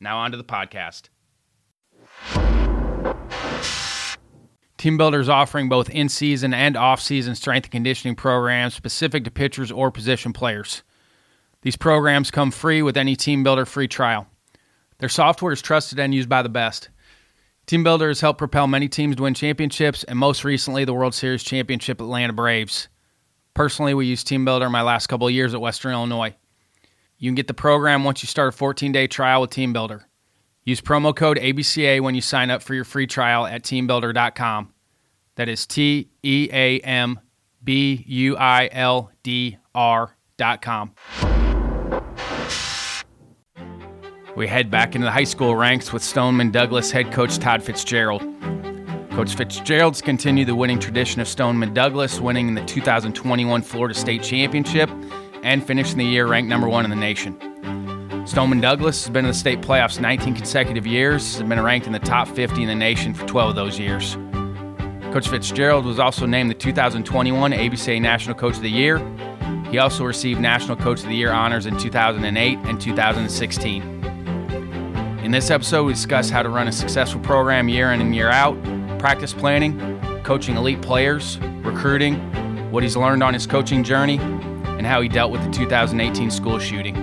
Now, on to the podcast. TeamBuildr is offering both in season and off season strength and conditioning programs specific to pitchers or position players. These programs come free with any TeamBuildr free trial. Their software is trusted and used by the best. TeamBuildr has helped propel many teams to win championships and most recently the World Series championship Atlanta Braves. Personally, we used TeamBuildr my last couple of years at Western Illinois. You can get the program once you start a 14 day trial with TeamBuildr. Use promo code ABCA when you sign up for your free trial at teambuildr.com. That is T E A M B U I L D R.com. We head back into the high school ranks with Stoneman Douglas head coach Todd Fitz-Gerald. Coach Fitz-Gerald's continued the winning tradition of Stoneman Douglas, winning in the 2021 Florida State Championship and finishing the year ranked number one in the nation. Stoneman Douglas has been in the state playoffs 19 consecutive years, has been ranked in the top 50 in the nation for 12 of those years. Coach Fitz-Gerald was also named the 2021 ABCA National Coach of the Year. He also received National Coach of the Year honors in 2008 and 2016. In this episode, we discuss how to run a successful program year in and year out practice planning, coaching elite players, recruiting, what he's learned on his coaching journey, and how he dealt with the 2018 school shooting.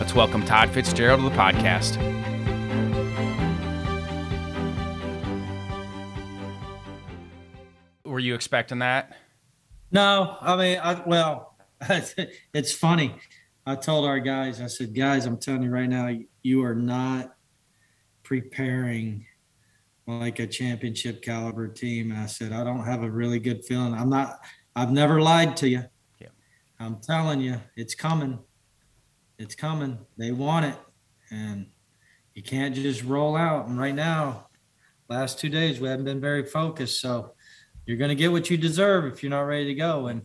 Let's welcome Todd Fitz-Gerald to the podcast. Were you expecting that? No, I mean, I, well, it's funny. I told our guys, I said, guys, I'm telling you right now, you are not preparing like a championship caliber team. And I said, I don't have a really good feeling. I'm not, I've never lied to you. I'm telling you, it's coming. It's coming. They want it. And you can't just roll out. And right now, last two days, we haven't been very focused. So you're going to get what you deserve if you're not ready to go. And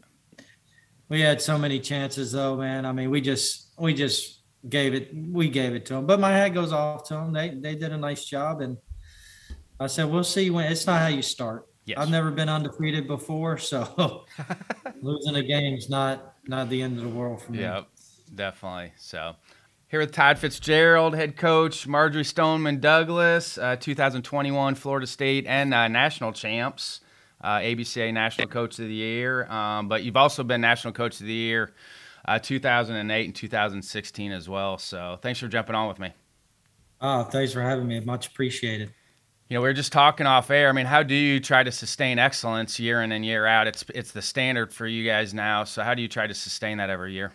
we had so many chances though, man. I mean, we just, we just gave it, we gave it to them, but my hat goes off to them. They, they did a nice job and, I said, we'll see when it's not how you start. Yes. I've never been undefeated before, so losing a game is not not the end of the world for me. Yep, definitely. So here with Todd Fitz-Gerald, head coach, Marjorie Stoneman Douglas, uh, 2021 Florida State and uh, national champs, uh, ABCA National Coach of the Year. Um, but you've also been National Coach of the Year uh, 2008 and 2016 as well. So thanks for jumping on with me. Oh, thanks for having me. Much appreciated you know, we are just talking off air. I mean, how do you try to sustain excellence year in and year out? It's it's the standard for you guys now. So how do you try to sustain that every year?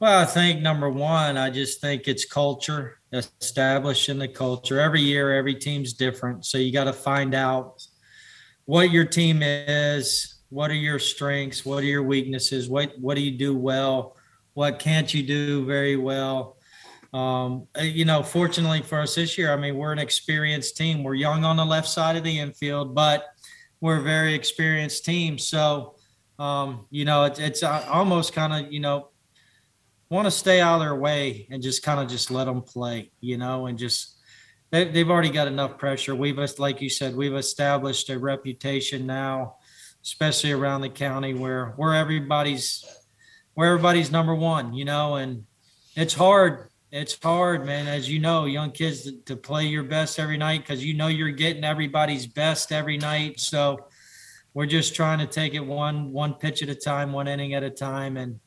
Well, I think number one, I just think it's culture, establishing the culture. Every year, every team's different. So you got to find out what your team is, what are your strengths, what are your weaknesses, what what do you do well, what can't you do very well um, uh, you know, fortunately for us this year, I mean, we're an experienced team. We're young on the left side of the infield, but we're a very experienced team. So, um, you know, it's, it's uh, almost kind of, you know, want to stay out of their way and just kind of just let them play, you know, and just they, they've already got enough pressure. We've, like you said, we've established a reputation now, especially around the county where where everybody's where everybody's number one, you know, and it's hard. It's hard, man. As you know, young kids to, to play your best every night because you know you're getting everybody's best every night. So we're just trying to take it one one pitch at a time, one inning at a time, and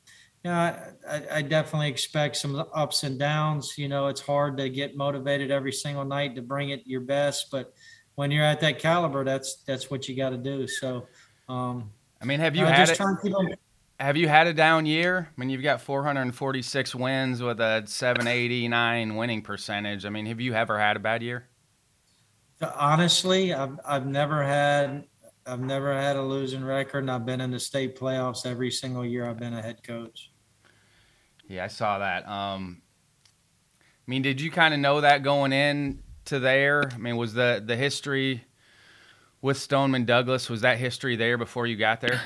yeah, I, I definitely expect some ups and downs. You know, it's hard to get motivated every single night to bring it your best, but when you're at that caliber, that's that's what you got to do. So, um, I mean, have you uh, had it? Have you had a down year? I mean, you've got 446 wins with a 789 winning percentage. I mean, have you ever had a bad year? Honestly, I've I've never had I've never had a losing record, and I've been in the state playoffs every single year I've been a head coach. Yeah, I saw that. Um, I mean, did you kind of know that going in to there? I mean, was the the history with Stoneman Douglas was that history there before you got there?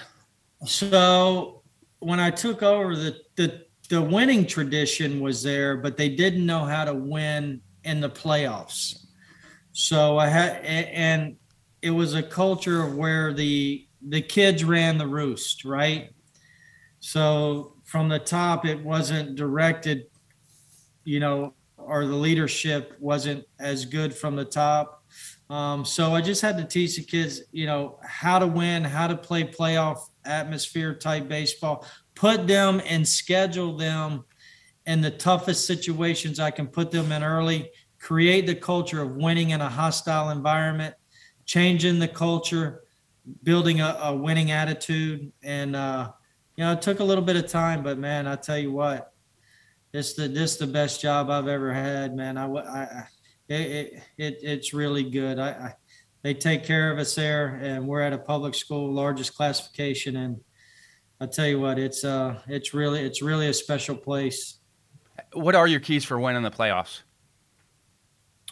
So when I took over, the the the winning tradition was there, but they didn't know how to win in the playoffs. So I had and it was a culture of where the the kids ran the roost, right? So from the top, it wasn't directed, you know, or the leadership wasn't as good from the top. Um, so I just had to teach the kids, you know, how to win, how to play playoff atmosphere type baseball, put them and schedule them in the toughest situations I can put them in early, create the culture of winning in a hostile environment, changing the culture, building a, a winning attitude. And, uh, you know, it took a little bit of time, but man, I tell you what, it's the, this the best job I've ever had, man. I, I, it, it, it's really good. I, I, they take care of us there and we're at a public school, largest classification. And I tell you what, it's, uh, it's really, it's really a special place. What are your keys for winning the playoffs?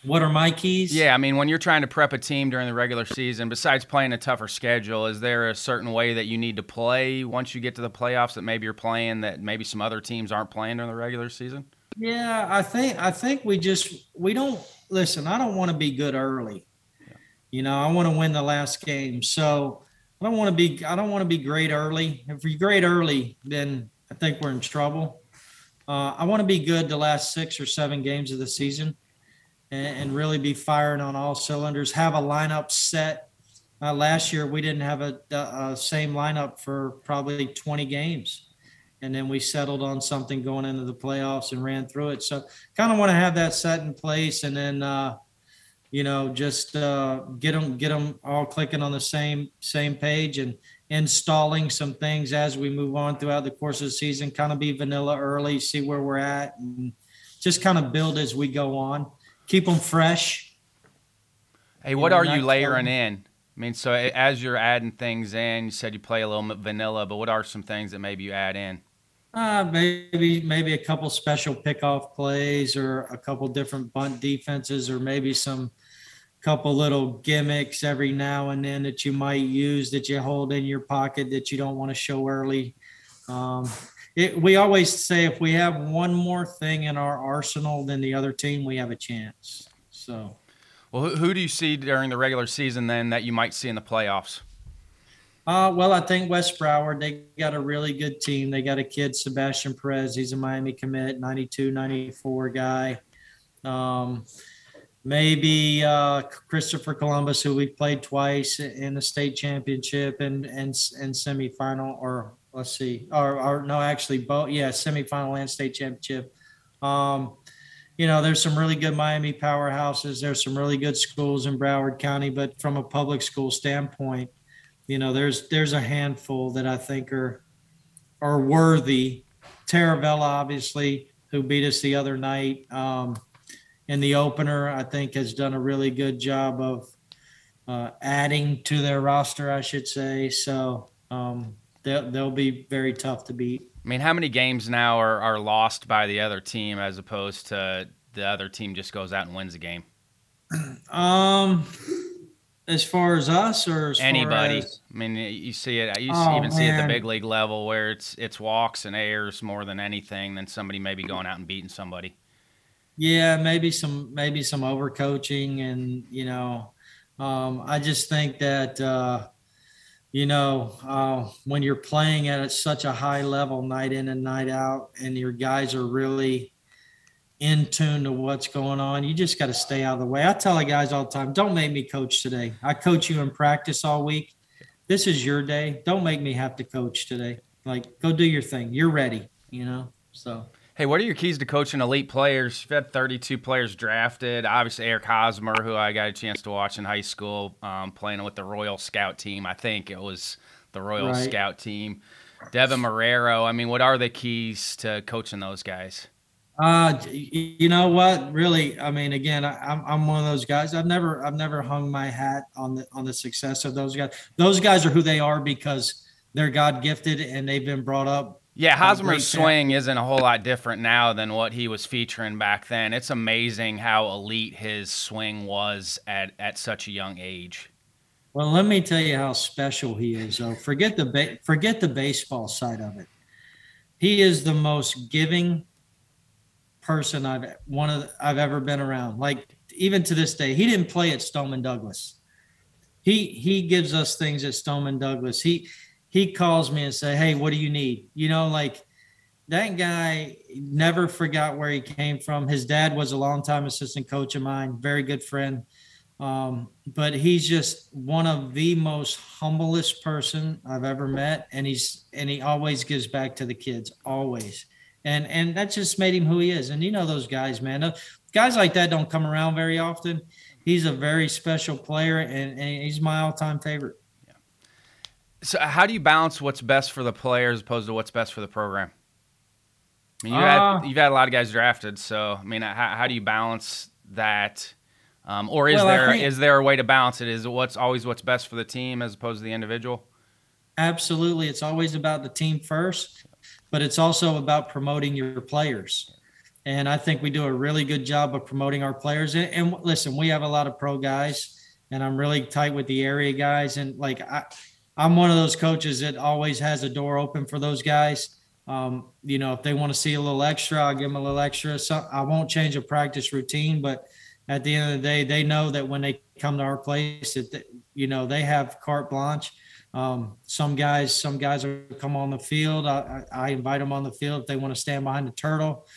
What are my keys? Yeah, I mean, when you're trying to prep a team during the regular season, besides playing a tougher schedule, is there a certain way that you need to play once you get to the playoffs that maybe you're playing that maybe some other teams aren't playing during the regular season? Yeah, I think I think we just we don't listen. I don't want to be good early. You know, I want to win the last game. So I don't want to be I don't want to be great early. If you're great early, then I think we're in trouble. Uh, I want to be good the last six or seven games of the season and, and really be firing on all cylinders. Have a lineup set. Uh, last year we didn't have a, a, a same lineup for probably 20 games, and then we settled on something going into the playoffs and ran through it. So kind of want to have that set in place, and then uh, you know just uh, get them get them all clicking on the same same page and installing some things as we move on throughout the course of the season. Kind of be vanilla early, see where we're at, and just kind of build as we go on keep them fresh. Hey, what are you layering in? I mean, so as you're adding things in, you said you play a little vanilla, but what are some things that maybe you add in? Uh, maybe maybe a couple special pickoff plays, or a couple different bunt defenses, or maybe some couple little gimmicks every now and then that you might use that you hold in your pocket that you don't want to show early. Um, it, we always say if we have one more thing in our arsenal than the other team, we have a chance. So, well, who, do you see during the regular season then that you might see in the playoffs? Uh, well, I think West Broward, they got a really good team. They got a kid, Sebastian Perez. He's a Miami commit, 92, 94 guy. Um, maybe uh, Christopher Columbus, who we played twice in the state championship and and and semifinal, or let's see, or, or no, actually both. Yeah, semifinal and state championship. Um, you know, there's some really good Miami powerhouses. There's some really good schools in Broward County, but from a public school standpoint, you know, there's there's a handful that I think are are worthy. Taravella, obviously, who beat us the other night um, in the opener, I think has done a really good job of uh, adding to their roster, I should say. So um, they'll, they'll be very tough to beat. I mean, how many games now are, are lost by the other team as opposed to the other team just goes out and wins the game? Um, as far as us or as anybody. As... I mean, you see it. You oh, even man. see it at the big league level where it's it's walks and airs more than anything than somebody maybe going out and beating somebody. Yeah, maybe some maybe some overcoaching, and you know, um, I just think that uh, you know uh, when you're playing at such a high level night in and night out, and your guys are really in tune to what's going on. You just got to stay out of the way. I tell the guys all the time, don't make me coach today. I coach you in practice all week. This is your day. Don't make me have to coach today. Like, go do your thing. You're ready, you know? So. Hey, what are your keys to coaching elite players? You've had 32 players drafted. Obviously, Eric Hosmer, who I got a chance to watch in high school, um, playing with the Royal Scout team. I think it was the Royal right. Scout team. Deven Marrero. I mean, what are the keys to coaching those guys? Uh, you know what? Really, I mean, again, I, am I'm one of those guys. I've never I've never hung my hat on the on the success of those guys. Those guys are who they are because they're God gifted and they've been brought up. Yeah, Hosmer's swing isn't a whole lot different now than what he was featuring back then. It's amazing how elite his swing was at at such a young age. Well, let me tell you how special he is. Though, forget the ba- forget the baseball side of it. He is the most giving person I've one of the, I've ever been around. Like even to this day, he didn't play at Stoneman Douglas. He he gives us things at Stoneman Douglas. He he calls me and say, "Hey, what do you need?" You know, like that guy never forgot where he came from. His dad was a longtime assistant coach of mine, very good friend. Um, but he's just one of the most humblest person I've ever met, and he's and he always gives back to the kids, always and and that just made him who he is. And you know those guys, man. Guys like that don't come around very often. He's a very special player, and, and he's my all-time favorite. So, how do you balance what's best for the player as opposed to what's best for the program? I mean, you uh, had you've had a lot of guys drafted, so I mean, how, how do you balance that? Um, or is well, there think, is there a way to balance it? Is it what's always what's best for the team as opposed to the individual? Absolutely, it's always about the team first but it's also about promoting your players. And I think we do a really good job of promoting our players. And, and listen, we have a lot of pro guys, and I'm really tight with the area guys. And like I, I'm one of those coaches that always has a door open for those guys. Um, you know, if they want to see a little extra, I'll give them a little extra. So I won't change a practice routine, but at the end of the day, they know that when they come to our place, that you know they have carte blanche um, some guys, some guys will come on the field. I, I, invite them on the field if they want to stand behind the turtle.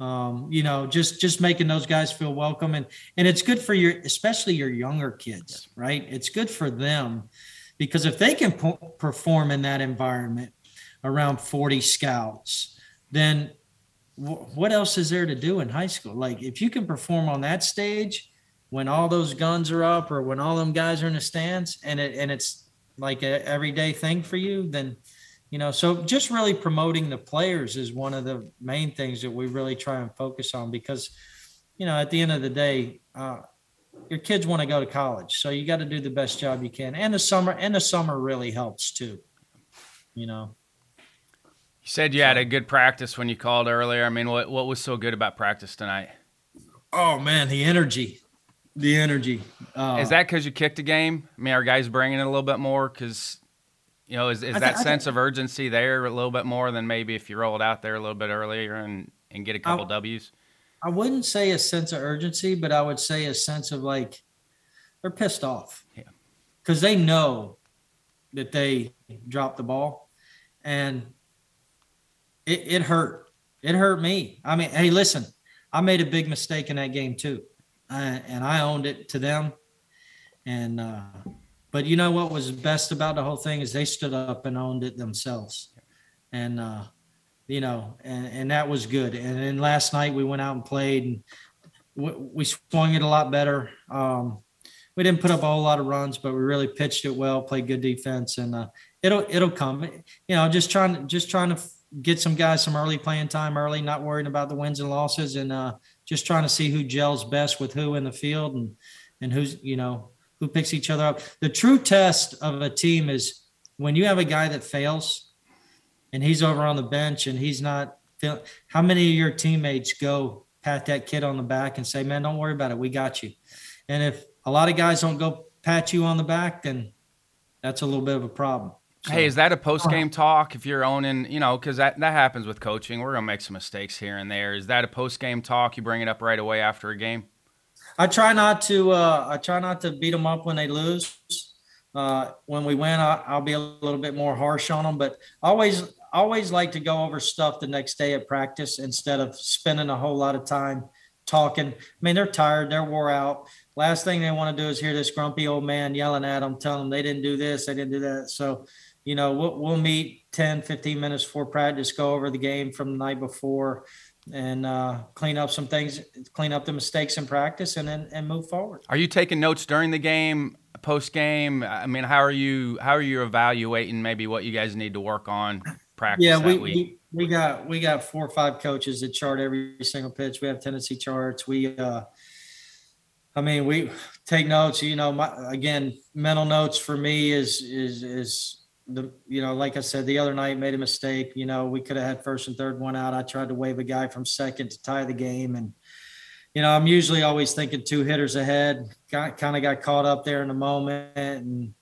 Um, you know, just just making those guys feel welcome, and and it's good for your, especially your younger kids, right? It's good for them because if they can po- perform in that environment around 40 scouts, then w- what else is there to do in high school? Like if you can perform on that stage when all those guns are up or when all them guys are in the stands and it and it's like a everyday thing for you, then you know. So just really promoting the players is one of the main things that we really try and focus on because you know at the end of the day. Uh, your kids want to go to college, so you got to do the best job you can. And the summer, and the summer really helps too. You know. You said you had a good practice when you called earlier. I mean, what what was so good about practice tonight? Oh man, the energy the energy. Uh, is that because you kicked a game? I mean, are guys bringing it a little bit more? Because you know, is, is that th- sense of urgency there a little bit more than maybe if you rolled out there a little bit earlier and and get a couple I, W's? I wouldn't say a sense of urgency, but I would say a sense of like they're pissed off. Yeah, because they know that they dropped the ball, and it, it hurt. It hurt me. I mean, hey, listen, I made a big mistake in that game too and I owned it to them. And uh, but you know what was best about the whole thing is they stood up and owned it themselves, and uh, you know, and, and that was good. And then last night we went out and played, and we, we swung it a lot better. Um, we didn't put up a whole lot of runs, but we really pitched it well, played good defense, and uh, it'll it'll come. You know, just trying to just trying to get some guys some early playing time early, not worrying about the wins and losses, and uh, just trying to see who gels best with who in the field and and who's you know who picks each other up. The true test of a team is when you have a guy that fails and he's over on the bench and he's not how many of your teammates go pat that kid on the back and say, "Man, don't worry about it. We got you." And if a lot of guys don't go pat you on the back, then that's a little bit of a problem. So, hey, is that a post game talk if you're owning, you know, because that, that happens with coaching. We're going to make some mistakes here and there. Is that a post game talk? You bring it up right away after a game? I try not to, uh, I try not to beat them up when they lose. Uh, when we win, I, I'll be a little bit more harsh on them, but always, always like to go over stuff the next day at practice instead of spending a whole lot of time talking. I mean, they're tired, they're wore out. Last thing they want to do is hear this grumpy old man yelling at them, telling them they didn't do this, they didn't do that. So you know, we'll, we'll meet 10, 15 minutes before practice, go over the game from the night before and uh, clean up some things, clean up the mistakes in practice and then and move forward. Are you taking notes during the game, post game? I mean, how are you, how are you evaluating maybe what you guys need to work on practice yeah, we, we, we, got, we got four or five coaches that chart every single pitch. We have tendency charts. We, uh, I mean, we take notes, you know, my, again, mental notes for me is, is, is, the you know, like I said, the other night made a mistake. You know, we could have had first and third one out. I tried to wave a guy from second to tie the game, and you know, I'm usually always thinking two hitters ahead. Got kind of got caught up there in the moment, and you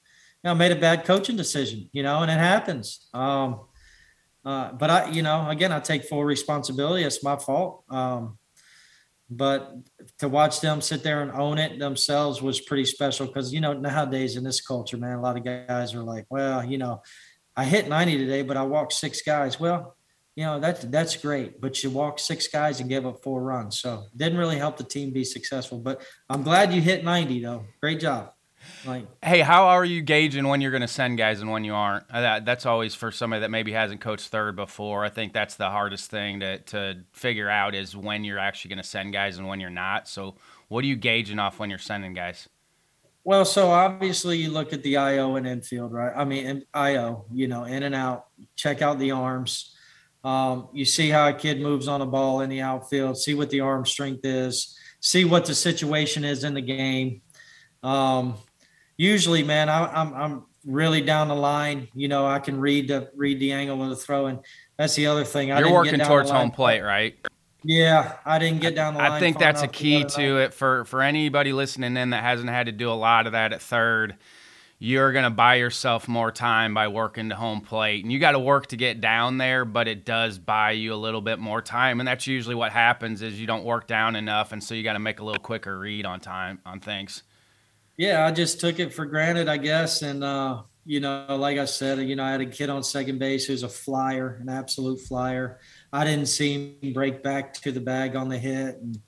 know, made a bad coaching decision. You know, and it happens. Um, uh, but I, you know, again, I take full responsibility. It's my fault. Um, but to watch them sit there and own it themselves was pretty special because you know nowadays in this culture man a lot of guys are like well you know i hit 90 today but i walked six guys well you know that's that's great but you walked six guys and gave up four runs so didn't really help the team be successful but i'm glad you hit 90 though great job like, hey, how are you gauging when you're going to send guys and when you aren't? Uh, that, that's always for somebody that maybe hasn't coached third before. I think that's the hardest thing to to figure out is when you're actually going to send guys and when you're not. So, what are you gauging off when you're sending guys? Well, so obviously you look at the IO and infield, right? I mean, IO, you know, in and out. Check out the arms. Um, you see how a kid moves on a ball in the outfield. See what the arm strength is. See what the situation is in the game. Um, usually, man, I, am I'm, I'm really down the line. You know, I can read the read the angle of the throw, and that's the other thing. I You're working towards home plate, right? Yeah, I didn't get down the line. I think that's a key to it for for anybody listening in that hasn't had to do a lot of that at third. You're going to buy yourself more time by working to home plate. And you got to work to get down there, but it does buy you a little bit more time. And that's usually what happens is you don't work down enough and so you got to make a little quicker read on time on things yeah, I just took it for granted, I guess. And, uh, you know, like I said, you know, I had a kid on second base who's a flyer, an absolute flyer. I didn't see him break back to the bag on the hit. And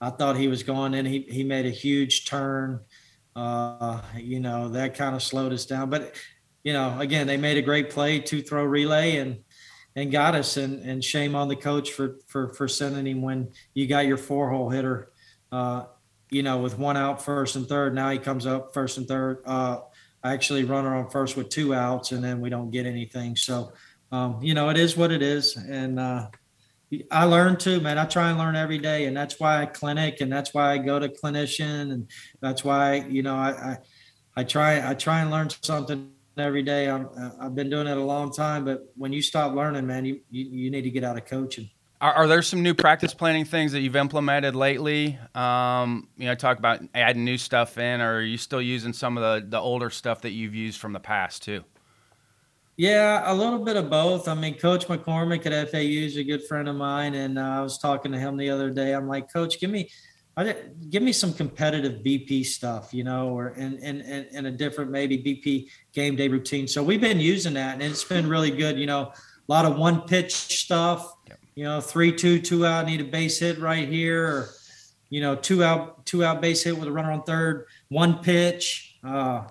I thought he was going in. He, he made a huge turn. Uh, you know, that kind of slowed us down. But, you know, again, they made a great play, two throw relay and, and got us. And, and shame on the coach for, for, for sending him when you got your four hole hitter, uh, you know, with one out first and third. Now he comes up first and third. Uh, actually, runner on first with two outs, and then we don't get anything. So, um, you know, it is what it is. And uh, I learn too, man. I try and learn every day, and that's why I clinic, and that's why I go to clinician, and that's why you know I I, I try I try and learn something every day. I'm, I've been doing it a long time, but when you stop learning, man, you you, you need to get out of coaching. Are, are, there some new practice planning things that you've implemented lately? Um, you know, talk about adding new stuff in, or are you still using some of the, the older stuff that you've used from the past too? Yeah, a little bit of both. I mean, Coach McCormack at FAU is a good friend of mine, and uh, I was talking to him the other day. I'm like, Coach, give me, give me some competitive BP stuff, you know, or in in, in a different maybe BP game day routine. So we've been using that, and it's been really good. You know, a lot of one pitch stuff you know, three, two, two out, need a base hit right here, or, you know, two out, two out base hit with a runner on third, one pitch. Uh,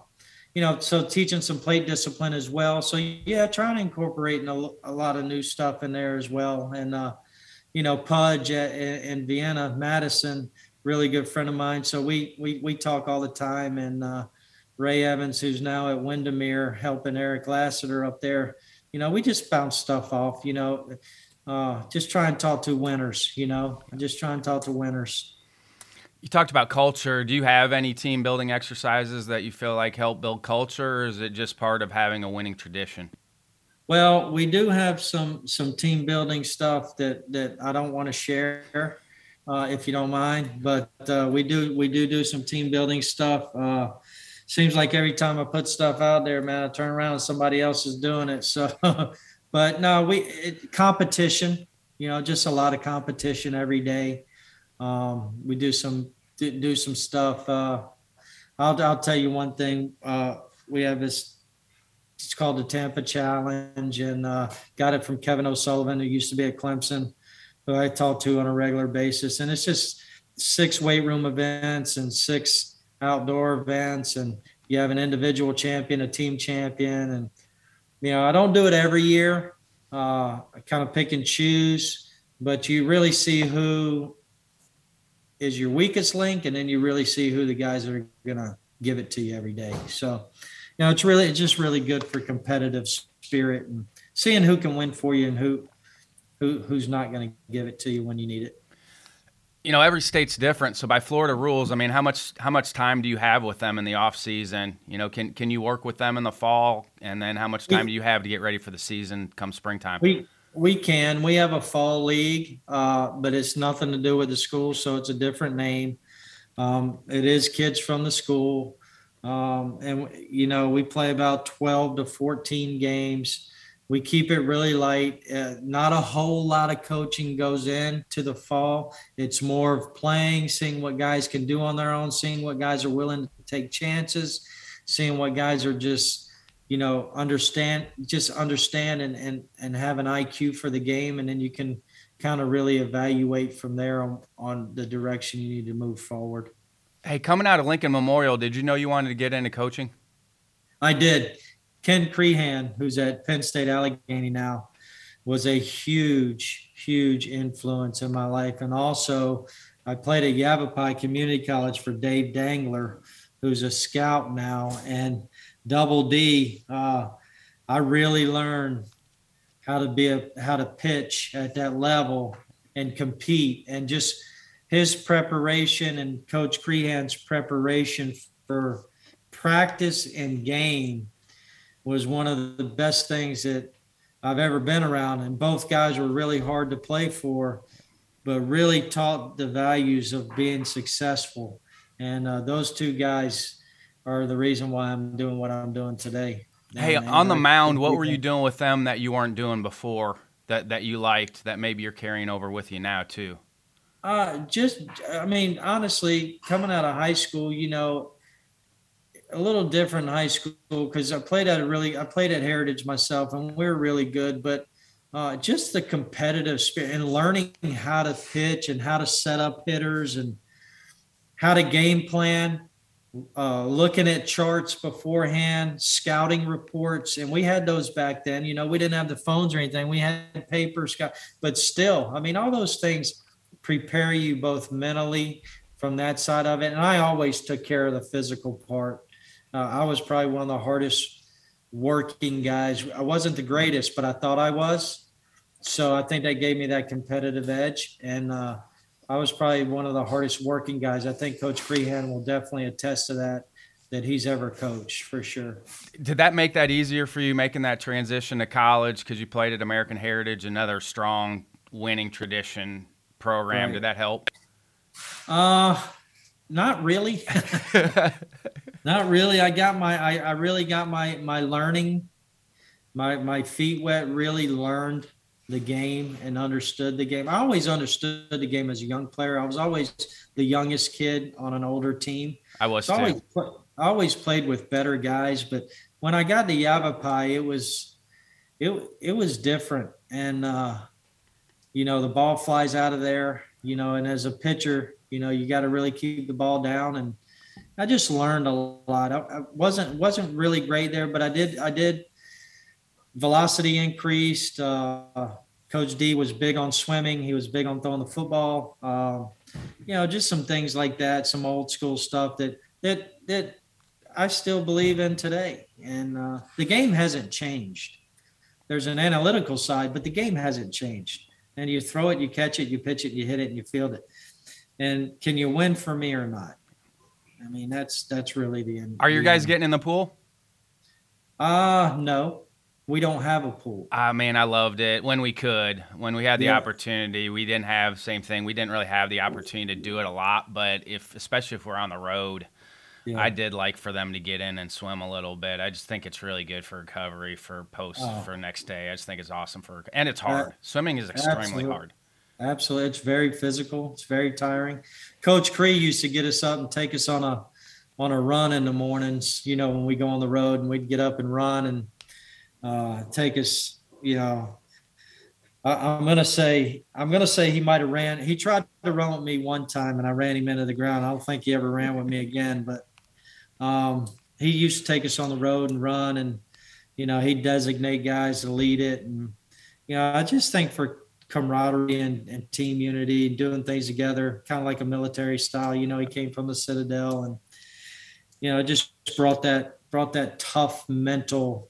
you know, so teaching some plate discipline as well. So yeah, trying to incorporate a, a lot of new stuff in there as well. And uh, you know, Pudge at, in Vienna, Madison, really good friend of mine. So we we we talk all the time. And uh, Ray Evans, who's now at Windermere, helping Eric Lassiter up there. You know, we just bounce stuff off. You know, uh, just try and talk to winners, you know, just try and talk to winners. You talked about culture. Do you have any team building exercises that you feel like help build culture, or is it just part of having a winning tradition? Well, we do have some some team building stuff that that I don't want to share, uh, if you don't mind. But uh, we do we do do some team building stuff. Uh, seems like every time I put stuff out there, man, I turn around and somebody else is doing it. So, but no, we it, competition. You know, just a lot of competition every day. Um, we do some do some stuff. Uh, I'll I'll tell you one thing. Uh, we have this. It's called the Tampa Challenge, and uh, got it from Kevin O'Sullivan, who used to be at Clemson, who I talk to on a regular basis. And it's just six weight room events and six outdoor events, and you have an individual champion, a team champion, and you know I don't do it every year. Uh, I kind of pick and choose, but you really see who is your weakest link, and then you really see who the guys are going to give it to you every day. So, you know, it's really it's just really good for competitive spirit and seeing who can win for you and who who who's not going to give it to you when you need it. You know, every state's different. So by Florida rules, I mean, how much how much time do you have with them in the off season? You know, can can you work with them in the fall, and then how much time we, do you have to get ready for the season come springtime? We we can. We have a fall league, uh, but it's nothing to do with the school, so it's a different name. Um, it is kids from the school, um, and you know we play about twelve to fourteen games. We keep it really light. Uh, not a whole lot of coaching goes into the fall. It's more of playing, seeing what guys can do on their own, seeing what guys are willing to take chances, seeing what guys are just you know understand just understand and and and have an IQ for the game and then you can kind of really evaluate from there on, on the direction you need to move forward. Hey, coming out of Lincoln Memorial, did you know you wanted to get into coaching? I did. Ken Crehan, who's at Penn State Allegheny now, was a huge, huge influence in my life. And also, I played at Yavapai Community College for Dave Dangler, who's a scout now. And double D, uh, I really learned how to be a how to pitch at that level and compete and just his preparation and coach Crehan's preparation for practice and game was one of the best things that I've ever been around and both guys were really hard to play for but really taught the values of being successful and uh, those two guys are the reason why I'm doing what I'm doing today. Hey, and, on the mound, what were you doing with them that you weren't doing before that that you liked that maybe you're carrying over with you now too? Uh, just I mean, honestly, coming out of high school, you know, a little different in high school because I played at a really I played at Heritage myself and we were really good, but uh, just the competitive spirit and learning how to pitch and how to set up hitters and how to game plan uh, looking at charts beforehand, scouting reports, and we had those back then. You know, we didn't have the phones or anything. We had paper scout, but still, I mean, all those things prepare you both mentally from that side of it. And I always took care of the physical part. Uh, I was probably one of the hardest working guys. I wasn't the greatest, but I thought I was. So I think that gave me that competitive edge. And uh, I was probably one of the hardest working guys. I think Coach Crehan will definitely attest to that that he's ever coached for sure. Did that make that easier for you making that transition to college because you played at American Heritage, another strong winning tradition program? Right. Did that help? Uh not really. not really. I got my I, I really got my my learning my my feet wet really learned the game and understood the game. I always understood the game as a young player. I was always the youngest kid on an older team. I was so I always, I always played with better guys, but when I got to Yavapai, it was it it was different. And uh, you know, the ball flies out of there, you know, and as a pitcher, you know, you got to really keep the ball down and I just learned a lot. I, I wasn't wasn't really great there, but I did I did velocity increased. Uh, Coach D was big on swimming. He was big on throwing the football. Uh, you know, just some things like that, some old school stuff that that that I still believe in today. And uh, the game hasn't changed. There's an analytical side, but the game hasn't changed. And you throw it, you catch it, you pitch it, you hit it, and you field it. And can you win for me or not? I mean, that's that's really the end. Are you guys getting in the pool? Uh no we don't have a pool. I mean, I loved it when we could, when we had the yeah. opportunity. We didn't have same thing. We didn't really have the opportunity to do it a lot, but if especially if we're on the road, yeah. I did like for them to get in and swim a little bit. I just think it's really good for recovery for post oh. for next day. I just think it's awesome for and it's hard. Uh, Swimming is extremely absolutely. hard. Absolutely, it's very physical. It's very tiring. Coach Cree used to get us up and take us on a on a run in the mornings. You know, when we go on the road and we'd get up and run and uh, take us. You know, I, am gonna say I'm gonna say he might have ran. He tried to run with me one time, and I ran him into the ground. I don't think he ever ran with me again. But um, he used to take us on the road and run, and you know he'd designate guys to lead it, and you know I just think for camaraderie and, and team unity, doing things together, kind of like a military style. You know, he came from the Citadel, and you know it just brought that brought that tough mental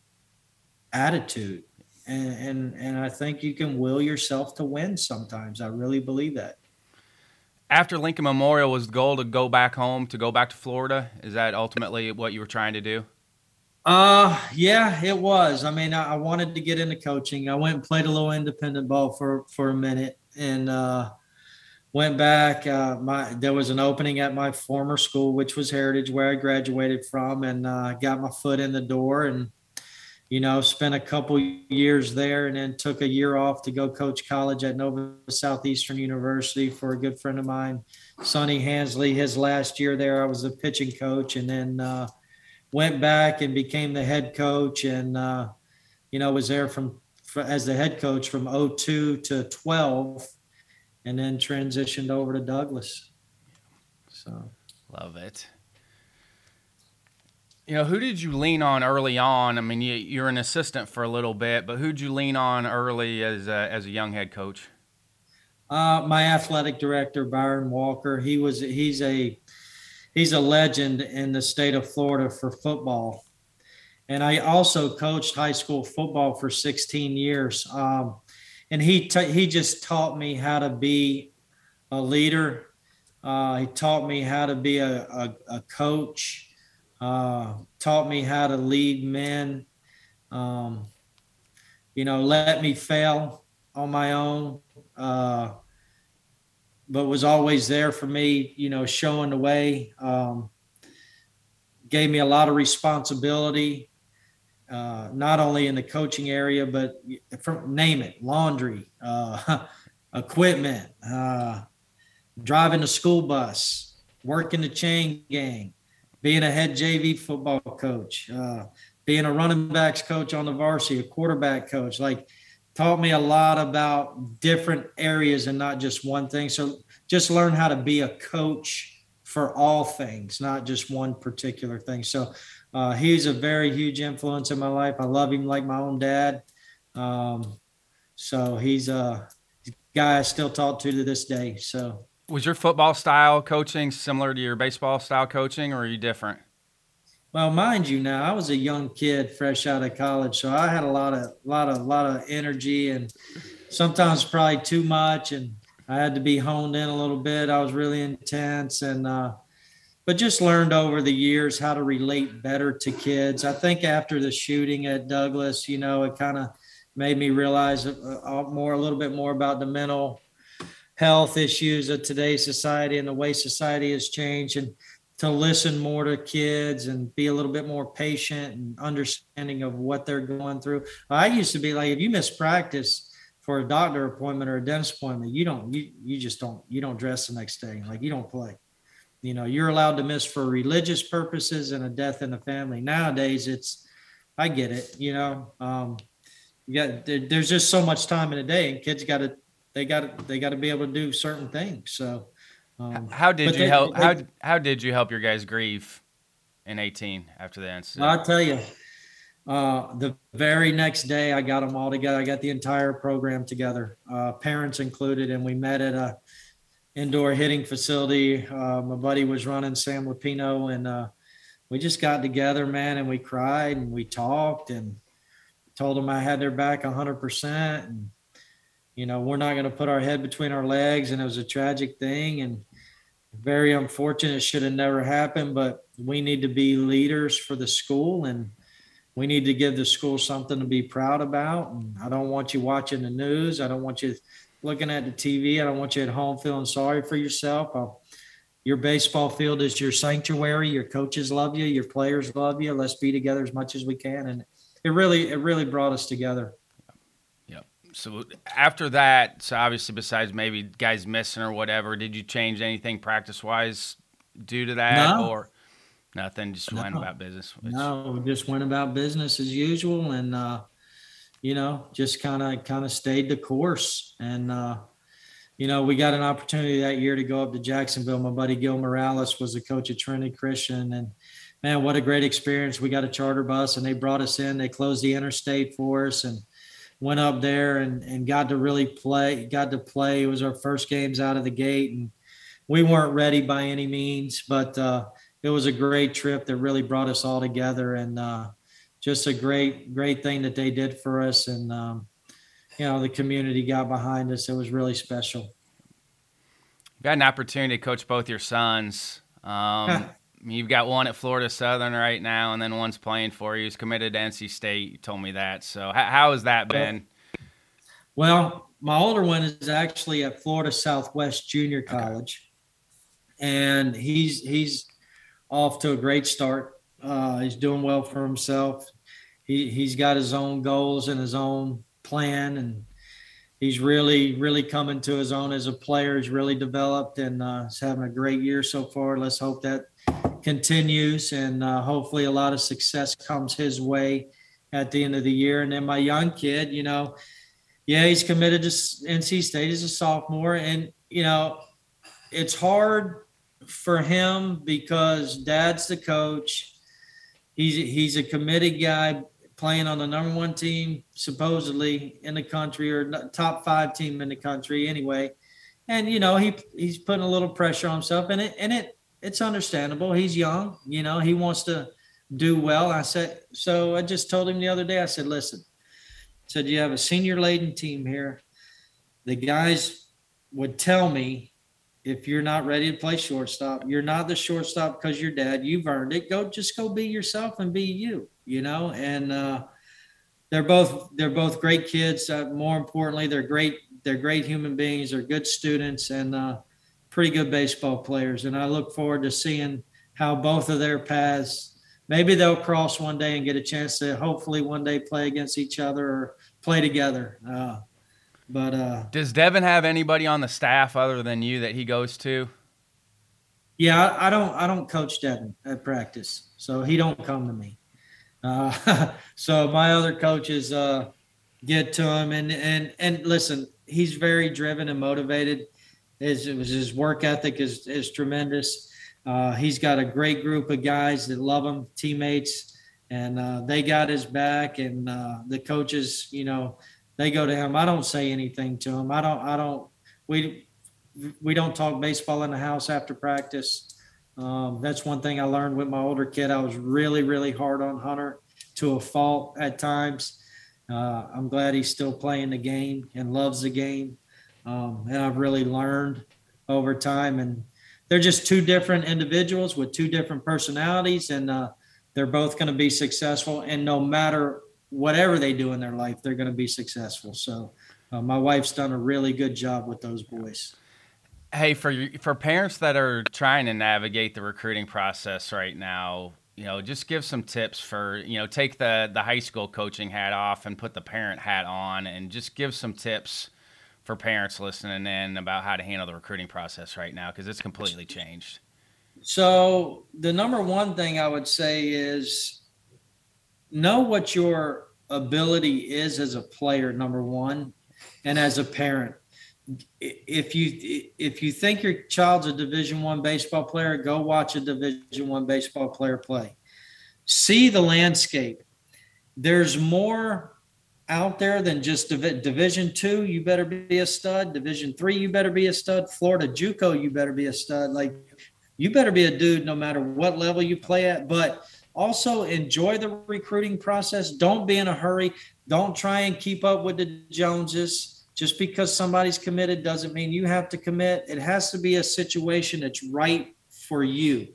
attitude and, and and I think you can will yourself to win sometimes. I really believe that. After Lincoln Memorial, was the goal to go back home, to go back to Florida? Is that ultimately what you were trying to do? Uh, yeah, it was. I mean, I, I wanted to get into coaching. I went and played a little independent ball for for a minute, and uh, went back. Uh, my there was an opening at my former school, which was Heritage, where I graduated from, and uh, got my foot in the door and you know, spent a couple years there and then took a year off to go coach college at Nova Southeastern University for a good friend of mine, Sonny Hansley. His last year there, I was a pitching coach and then uh, went back and became the head coach and, uh, you know, was there from as the head coach from 02 to 12 and then transitioned over to Douglas. So love it. You know, who did you lean on early on? I mean, you, you're an assistant for a little bit, but who'd you lean on early as a, as a young head coach? Uh, my athletic director, Byron Walker. He was he's a he's a legend in the state of Florida for football, and I also coached high school football for 16 years. Um, and he he just taught me how to be a leader. Uh, he taught me how to be a, a, a coach uh, taught me how to lead men. Um, you know, let me fail on my own, uh, but was always there for me. You know, showing the way. Um, gave me a lot of responsibility, uh, not only in the coaching area, but from name it, laundry, uh, equipment, uh, driving the school bus, working the chain gang, being a head JV football coach, uh, being a running backs coach on the varsity, a quarterback coach, like taught me a lot about different areas and not just one thing. So just learn how to be a coach for all things, not just one particular thing. So uh, he's a very huge influence in my life. I love him like my own dad. Um, so he's a guy I still talk to to this day. So was your football style coaching similar to your baseball style coaching, or are you different? Well, mind you, now I was a young kid, fresh out of college, so I had a lot of, lot of, lot of energy, and sometimes probably too much, and I had to be honed in a little bit. I was really intense, and uh, but just learned over the years how to relate better to kids. I think after the shooting at Douglas, you know, it kind of made me realize uh, more, a little bit more about the mental health issues of today's society and the way society has changed and to listen more to kids and be a little bit more patient and understanding of what they're going through. I used to be like, if you miss practice for a doctor appointment or a dentist appointment, you don't, you, you just don't, you don't dress the next day. Like you don't play. You know, you're allowed to miss for religious purposes and a death in the family. Nowadays, it's, I get it, you know, um, you got, there, there's just so much time in a day and kids got to they got to, they got to be able to do certain things. So, um, how did you they, help? They, how how did you help your guys grieve in eighteen after the incident? I'll tell you. Uh, the very next day, I got them all together. I got the entire program together, uh, parents included, and we met at a indoor hitting facility. Uh, my buddy was running Sam Lapino, and uh, we just got together, man, and we cried and we talked and told them I had their back 100%. And you know, we're not going to put our head between our legs. And it was a tragic thing and very unfortunate. Should have never happened, but we need to be leaders for the school and we need to give the school something to be proud about. And I don't want you watching the news. I don't want you looking at the TV. I don't want you at home feeling sorry for yourself. I'll, your baseball field is your sanctuary. Your coaches love you. Your players love you. Let's be together as much as we can. And it really, it really brought us together. So after that, so obviously besides maybe guys missing or whatever, did you change anything practice wise due to that No. or nothing? Just went about business. which- No, just went about business as usual and, uh, you know, just kind of, kind of stayed the course. And, uh, you know, we got an opportunity that year to go up to Jacksonville. My buddy Gil Morales was the coach at Trinity Christian and man, what a great experience. We got a charter bus and they brought us in, they closed the interstate for us and went up there and, and got to really play, got to play. It was our first games out of the gate and we weren't ready by any means, but, uh, it was a great trip that really brought us all together and uh, just a great great thing that they did for us and um, you know the community got behind us it was really special got an opportunity to coach both your sons. Um, you've got one at Florida Southern right now, and then one's playing for you. He's committed to NC State. You told me that. So how, how has that been? well my older one is actually at florida southwest junior college and he's he's off to a great start uh, he's doing well for himself he, he's got his own goals and his own plan and he's really really coming to his own as a player he's really developed and uh, he's having a great year so far let's hope that continues and uh, hopefully a lot of success comes his way at the end of the year. And then my young kid you know yeah he's committed to nc state as a sophomore and you know it's hard for him because dad's the coach. He's he's a committed guy playing on the number one team supposedly in the country or top five team in the country anyway. And you know he he's putting a little pressure on himself and it and it it's understandable. He's young you know he wants to do well. I said so i just told him the other day i said listen I said you have a senior laden team here. The guys would tell me if you're not ready to play shortstop. You're not the shortstop because you're dad you've earned it. Go just go be yourself and be you you know and uh they're both they're both great kids. Uh, more importantly they're great they're great human beings. They're good students. And uh pretty good baseball players and i look forward to seeing how both of their paths maybe they'll cross one day and get a chance to hopefully one day play against each other or play together uh but uh Does Devin have anybody on the staff other than you that he goes to? Yeah, I, I don't. I don't coach Devin at practice, so he don't come to me. Uh, so my other coaches uh, get to him, and and and listen, he's very driven and motivated. His his work ethic is is tremendous. Uh, he's got a great group of guys that love him, teammates, and uh, they got his back. And uh, the coaches, you know, they go to him. I don't say anything to him. I don't. I don't. We we don't talk baseball in the house after practice. Um, that's one thing I learned with my older kid. I was really, really hard on Hunter to a fault at times. Uh, I'm glad he's still playing the game and loves the game. Um, and I've really learned over time. And they're just two different individuals with two different personalities, and uh, they're both going to be successful. And no matter whatever they do in their life, they're going to be successful. So uh, my wife's done a really good job with those boys. Hey, for for parents that are trying to navigate the recruiting process right now, you know, just give some tips for you know, take the the high school coaching hat off and put the parent hat on, and just give some tips for parents listening in about how to handle the recruiting process right now because it's completely changed. So the number one thing I would say is know what your ability is as a player, number one, and as a parent. If you if you think your child's a Division One baseball player, go watch a Division One baseball player play. See the landscape. There's more out there than just Divi- Division Two. You better be a stud. Division Three, you better be a stud. Florida JUCO, you better be a stud. Like you better be a dude no matter what level you play at. But also enjoy the recruiting process. Don't be in a hurry. Don't try and keep up with the Joneses. Just because somebody's committed doesn't mean you have to commit. It has to be a situation that's right for you.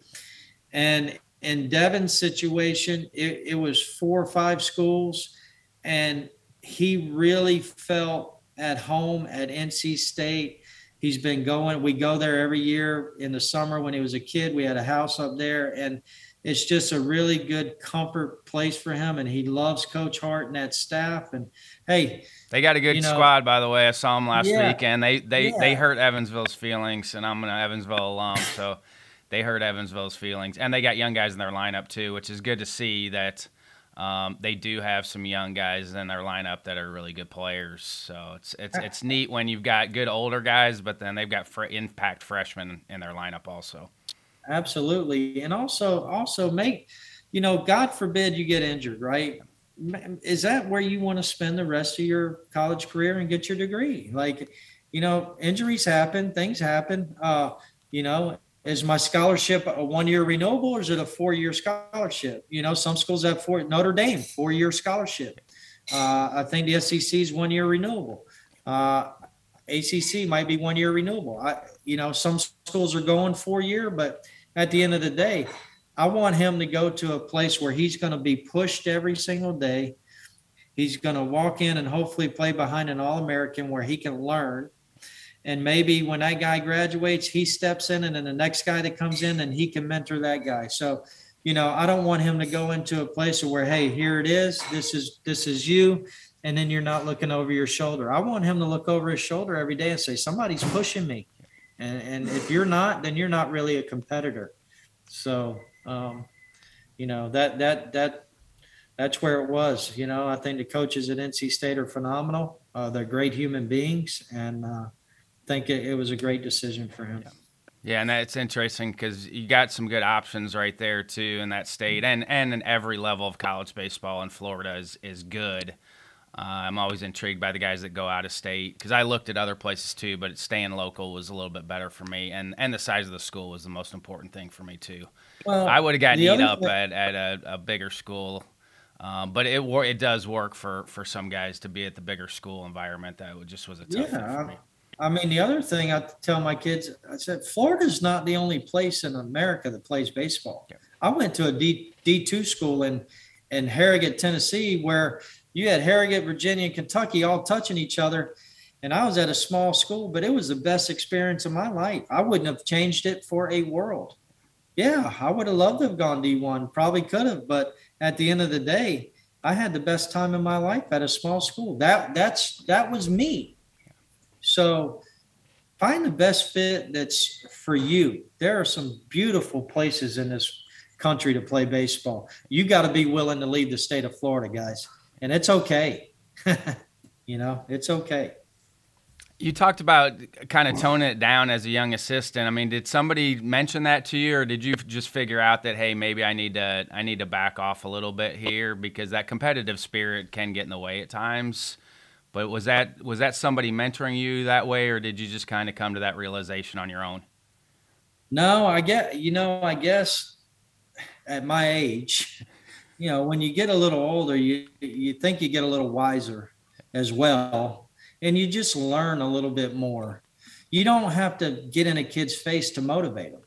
And in Devin's situation, it, it was four or five schools, and he really felt at home at NC State. He's been going. We go there every year in the summer when he was a kid. We had a house up there, and it's just a really good comfort place for him. And he loves Coach Hart and that staff. And hey, they got a good you know, squad, by the way. I saw them last yeah, weekend. They they yeah. they hurt Evansville's feelings, and I'm an Evansville alum, so they hurt Evansville's feelings. And they got young guys in their lineup too, which is good to see that um, they do have some young guys in their lineup that are really good players. So it's it's it's neat when you've got good older guys, but then they've got fr- impact freshmen in their lineup also. Absolutely, and also also make you know, God forbid you get injured, right? Is that where you want to spend the rest of your college career and get your degree? Like, you know, injuries happen, things happen. Uh, you know, is my scholarship a one year renewable or is it a four year scholarship? You know, some schools have four, Notre Dame, four year scholarship. Uh, I think the SEC is one year renewable. Uh, ACC might be one year renewable. I, you know, some schools are going four year, but at the end of the day, I want him to go to a place where he's going to be pushed every single day. He's going to walk in and hopefully play behind an All American where he can learn and maybe when that guy graduates he steps in and then the next guy that comes in and he can mentor that guy. So you know i don't want him to go into a place where hey here it is this is this is you and then you're not looking over your shoulder. I want him to look over his shoulder every day and say somebody's pushing me. And, and if you're not then you're not really a competitor. So um, you know that that that that's where it was. You know i think the coaches at nc state are phenomenal. Uh, they're great human beings and uh, think it, it was a great decision for him. Yeah. Yeah, and that's interesting because you got some good options right there too in that state, and and in every level of college baseball in Florida is is good. Uh, I'm always intrigued by the guys that go out of state because I looked at other places too, but staying local was a little bit better for me, and and the size of the school was the most important thing for me too. Well, I would have gotten eat up thing- at, at a, a bigger school, um, but it it does work for for some guys to be at the bigger school environment. That just was a tough yeah, for me. I mean, the other thing I tell my kids, I said, Florida's not the only place in America that plays baseball. Yeah. I went to a D D two school in in Harrogate, Tennessee, where you had Harrogate, Virginia, and Kentucky all touching each other. And I was at a small school, but it was the best experience of my life. I wouldn't have changed it for a world. Yeah, I would have loved to have gone D1, probably could have, but at the end of the day, I had the best time in my life at a small school. That that's that was me. So find the best fit that's for you. There are some beautiful places in this country to play baseball. You got to be willing to leave the state of Florida, guys. And it's okay. you know, it's okay. You talked about kind of toning it down as a young assistant. I mean, did somebody mention that to you, or did you just figure out that hey, maybe I need to I need to back off a little bit here because that competitive spirit can get in the way at times? But was that was that somebody mentoring you that way, or did you just kind of come to that realization on your own? No, I get you know I guess at my age, you know, when you get a little older, you you think you get a little wiser as well, and you just learn a little bit more. You don't have to get in a kid's face to motivate them.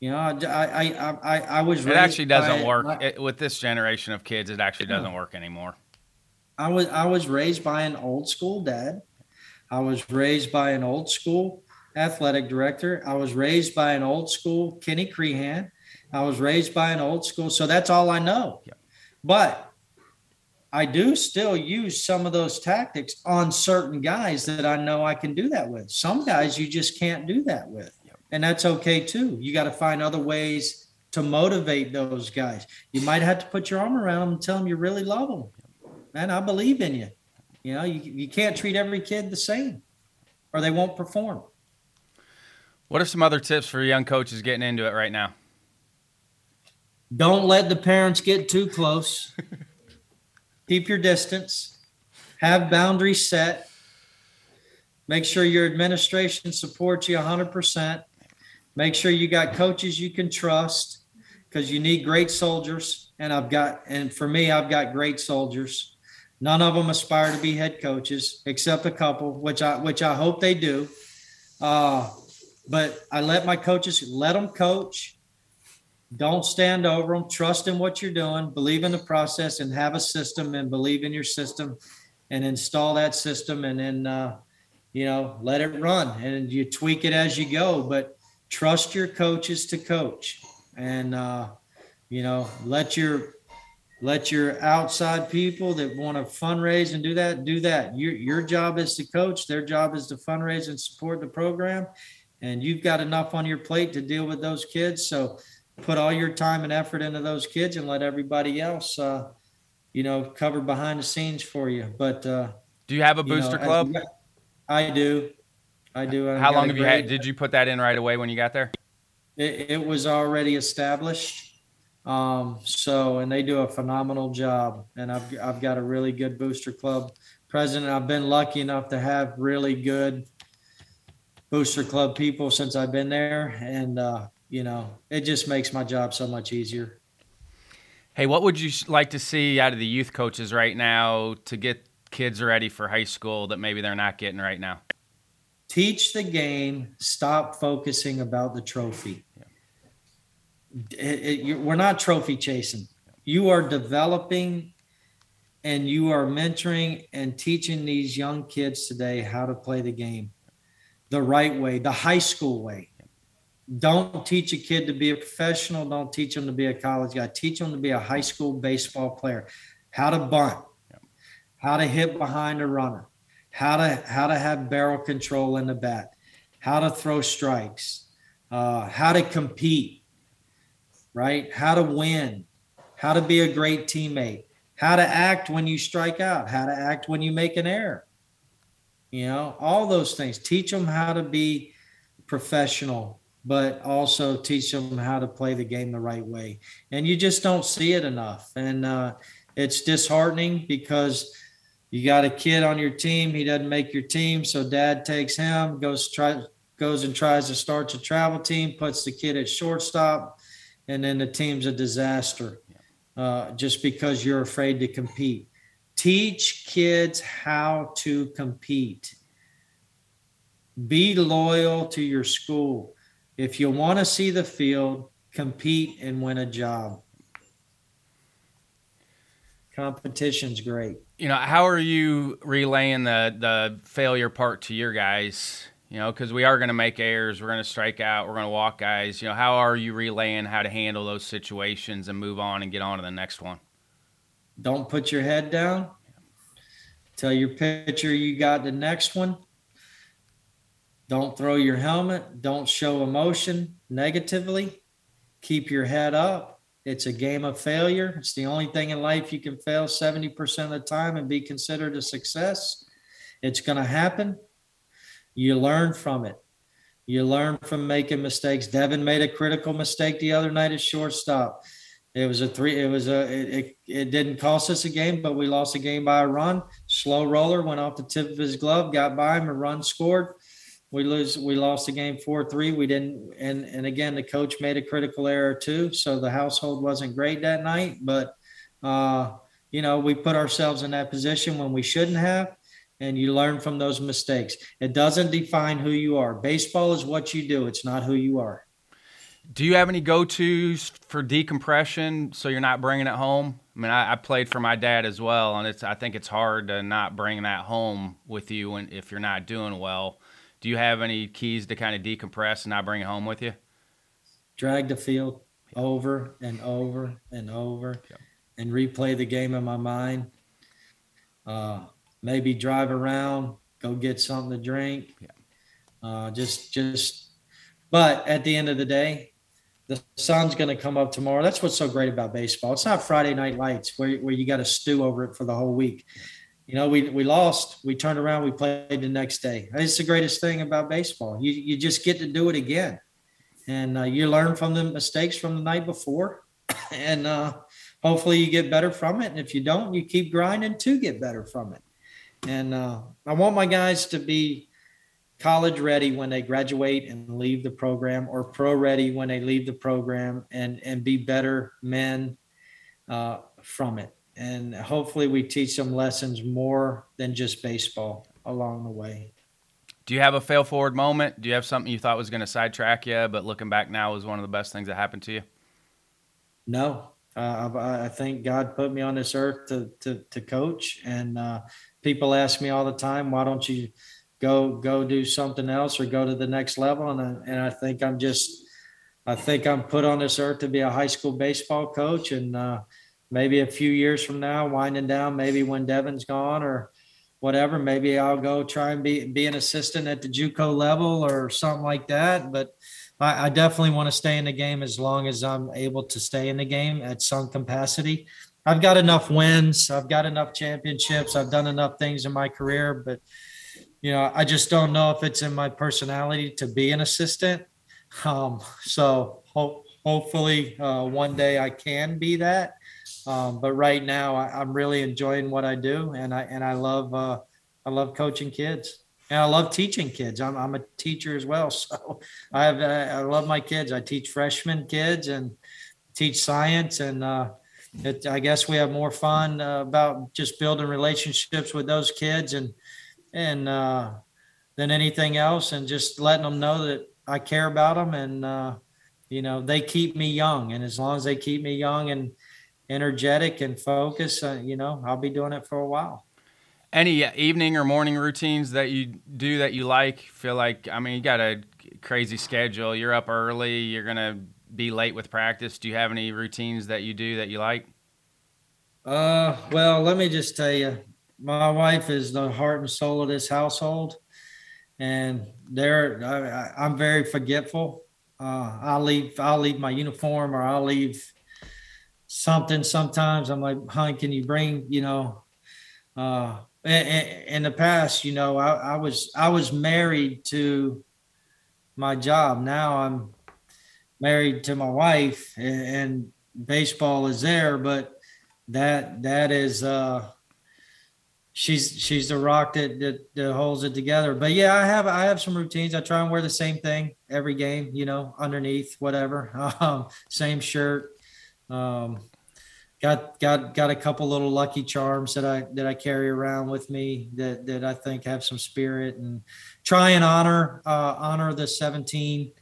You know, I I I I, I was. It actually doesn't work my, it, with this generation of kids. It actually doesn't work anymore. I was I was raised by an old school dad. I was raised by an old school athletic director. I was raised by an old school Kenny Crehan. I was raised by an old school, so that's all I know. Yep. But I do still use some of those tactics on certain guys that I know I can do that with. Some guys you just can't do that with. Yep. And that's okay too. You got to find other ways to motivate those guys. You might have to put your arm around them and tell them you really love them man, I believe in you. You know, you, you can't treat every kid the same or they won't perform. What are some other tips for young coaches getting into it right now? Don't let the parents get too close. Keep your distance. Have boundaries set. Make sure your administration supports you 100%. Make sure you got coaches you can trust because you need great soldiers. And I've got, and for me, I've got great soldiers. None of them aspire to be head coaches, except a couple, which I which I hope they do. Uh, but I let my coaches let them coach. Don't stand over them. Trust in what you're doing. Believe in the process, and have a system, and believe in your system, and install that system, and then uh, you know, let it run and you tweak it as you go, but trust your coaches to coach and, uh, you know, let your, let your outside people that want to fundraise and do that, do that. Your, your job is to coach. Their job is to fundraise and support the program. And you've got enough on your plate to deal with those kids. So put all your time and effort into those kids and let everybody else, uh, you know, cover behind the scenes for you. But, uh, do you have a booster know, club? I do. I do. How long have you had? Did you put that in right away when you got there? It, it was already established. Um, so, and they do a phenomenal job. And I've, I've got a really good booster club president. I've been lucky enough to have really good booster club people since I've been there. And, uh, you know, it just makes my job so much easier. Hey, what would you like to see out of the youth coaches right now to get kids ready for high school that maybe they're not getting right now? Teach the game, stop focusing about the trophy. It, it, we're not trophy chasing. You are developing and you are mentoring and teaching these young kids today how to play the game the right way, the high school way. Don't teach a kid to be a professional. Don't teach them to be a college guy. Teach them to be a high school baseball player. How to bunt, how to hit behind a runner, how to how to have barrel control in the bat, how to throw strikes, uh, how to compete, right? How to win, how to be a great teammate, how to act when you strike out, how to act when you make an error. You know, all those things. Teach them how to be professional, but also teach them how to play the game the right way. And you just don't see it enough. And uh, it's disheartening because you got a kid on your team he doesn't make your team so dad takes him goes try goes and tries to start a travel team puts the kid at shortstop and then the team's a disaster uh, just because you're afraid to compete. Teach kids how to compete. Be loyal to your school. If you want to see the field compete and win a job. Competition's great. You know, how are you relaying the the failure part to your guys? You know, because we are going to make errors, we're going to strike out, we're going to walk guys. You know, how are you relaying how to handle those situations and move on and get on to the next one? Don't put your head down. Tell your pitcher you got the next one. Don't throw your helmet. Don't show emotion negatively. Keep your head up it's a game of failure. It's the only thing in life you can fail 70% of the time and be considered a success. It's going to happen. You learn from it. You learn from making mistakes. Devin made a critical mistake the other night at shortstop. It was a three. It was a. It, it, it, didn't cost us a game, but we lost a game by a run. Slow roller went off the tip of his glove, got by him, a run scored we lose we lost the game 4-3 we didn't and and again the coach made a critical error too so the household wasn't great that night but uh you know we put ourselves in that position when we shouldn't have and you learn from those mistakes. It doesn't define who you are. Baseball is what you do. It's not who you are. Do you have any go-to's for decompression so you're not bringing it home? I mean i, I played for my dad as well and it's i think it's hard to not bring that home with you when, if you're not doing well. Do you have any keys to kind of decompress and not bring it home with you? Drag the field over and over and over and replay the game in my mind. Uh, maybe drive around, go get something to drink. Yeah. Uh, just, just, but at the end of the day, the sun's going to come up tomorrow. That's what's so great about baseball. It's not Friday night lights where, where you got to stew over it for the whole week you know, we we lost, we turned around, we played the next day. It's the greatest thing about baseball. You you just get to do it again, and uh, you learn from the mistakes from the night before, and uh, hopefully you get better from it. And if you don't, you keep grinding to get better from it. And uh, I want my guys to be college ready when they graduate and leave the program, or pro ready when they leave the program, and and be better men uh, from it and hopefully we teach them lessons more than just baseball along the way. Do you have a fail forward moment? Do you have something you thought was going to sidetrack you, but looking back now was one of the best things that happened to you? No, uh, I, I, think God put me on this earth to to, to coach, and uh, people ask me all the time, why don't you go go do something else or go to the next level. And I, and I think I'm just I think I'm put on this earth to be a high school baseball coach, and uh, maybe a few years from now, winding down, maybe when Devin's gone or whatever, maybe I'll go try and be be an assistant at the JUCO level or something like that. But I, I definitely want to stay in the game as long as I'm able to stay in the game at some capacity. I've got enough wins. I've got enough championships. I've done enough things in my career, but you know, I just don't know if it's in my personality to be an assistant. Um, so hope, hopefully uh, one day I can be that. Um, but right now I, am really enjoying what I do, and I and I love uh, I love coaching kids, and I love teaching kids. I'm I'm a teacher as well, so I have I love my kids. I teach freshman kids and teach science, and uh, it, I guess we have more fun uh, about just building relationships with those kids and and uh, than anything else, and just letting them know that I care about them, and uh, you know they keep me young, and as long as they keep me young and energetic and focused, uh, you know I'll be doing it for a while. Any evening or morning routines that you do that you like? Feel like I mean you got a crazy schedule. You're up early. You're gonna be late with practice. Do you have any routines that you do that you like? Uh, well, let me just tell you, my wife is the heart and soul of this household, and there I, am very forgetful. Uh, I'll leave I'll leave my uniform or I'll leave something. Sometimes I'm like, honey, can you bring you know? Uh, in, in the past, you know, I, I was I was married to my job. Now I'm married to my wife, and, baseball is there, but that that is uh she's she's the rock that, that, that holds it together. But yeah, I have I have some routines. I try and wear the same thing every game. You know, underneath whatever, um, same shirt. Um, got got got a couple little lucky charms that I that I carry around with me that that I think have some spirit and try and honor uh, honor the 17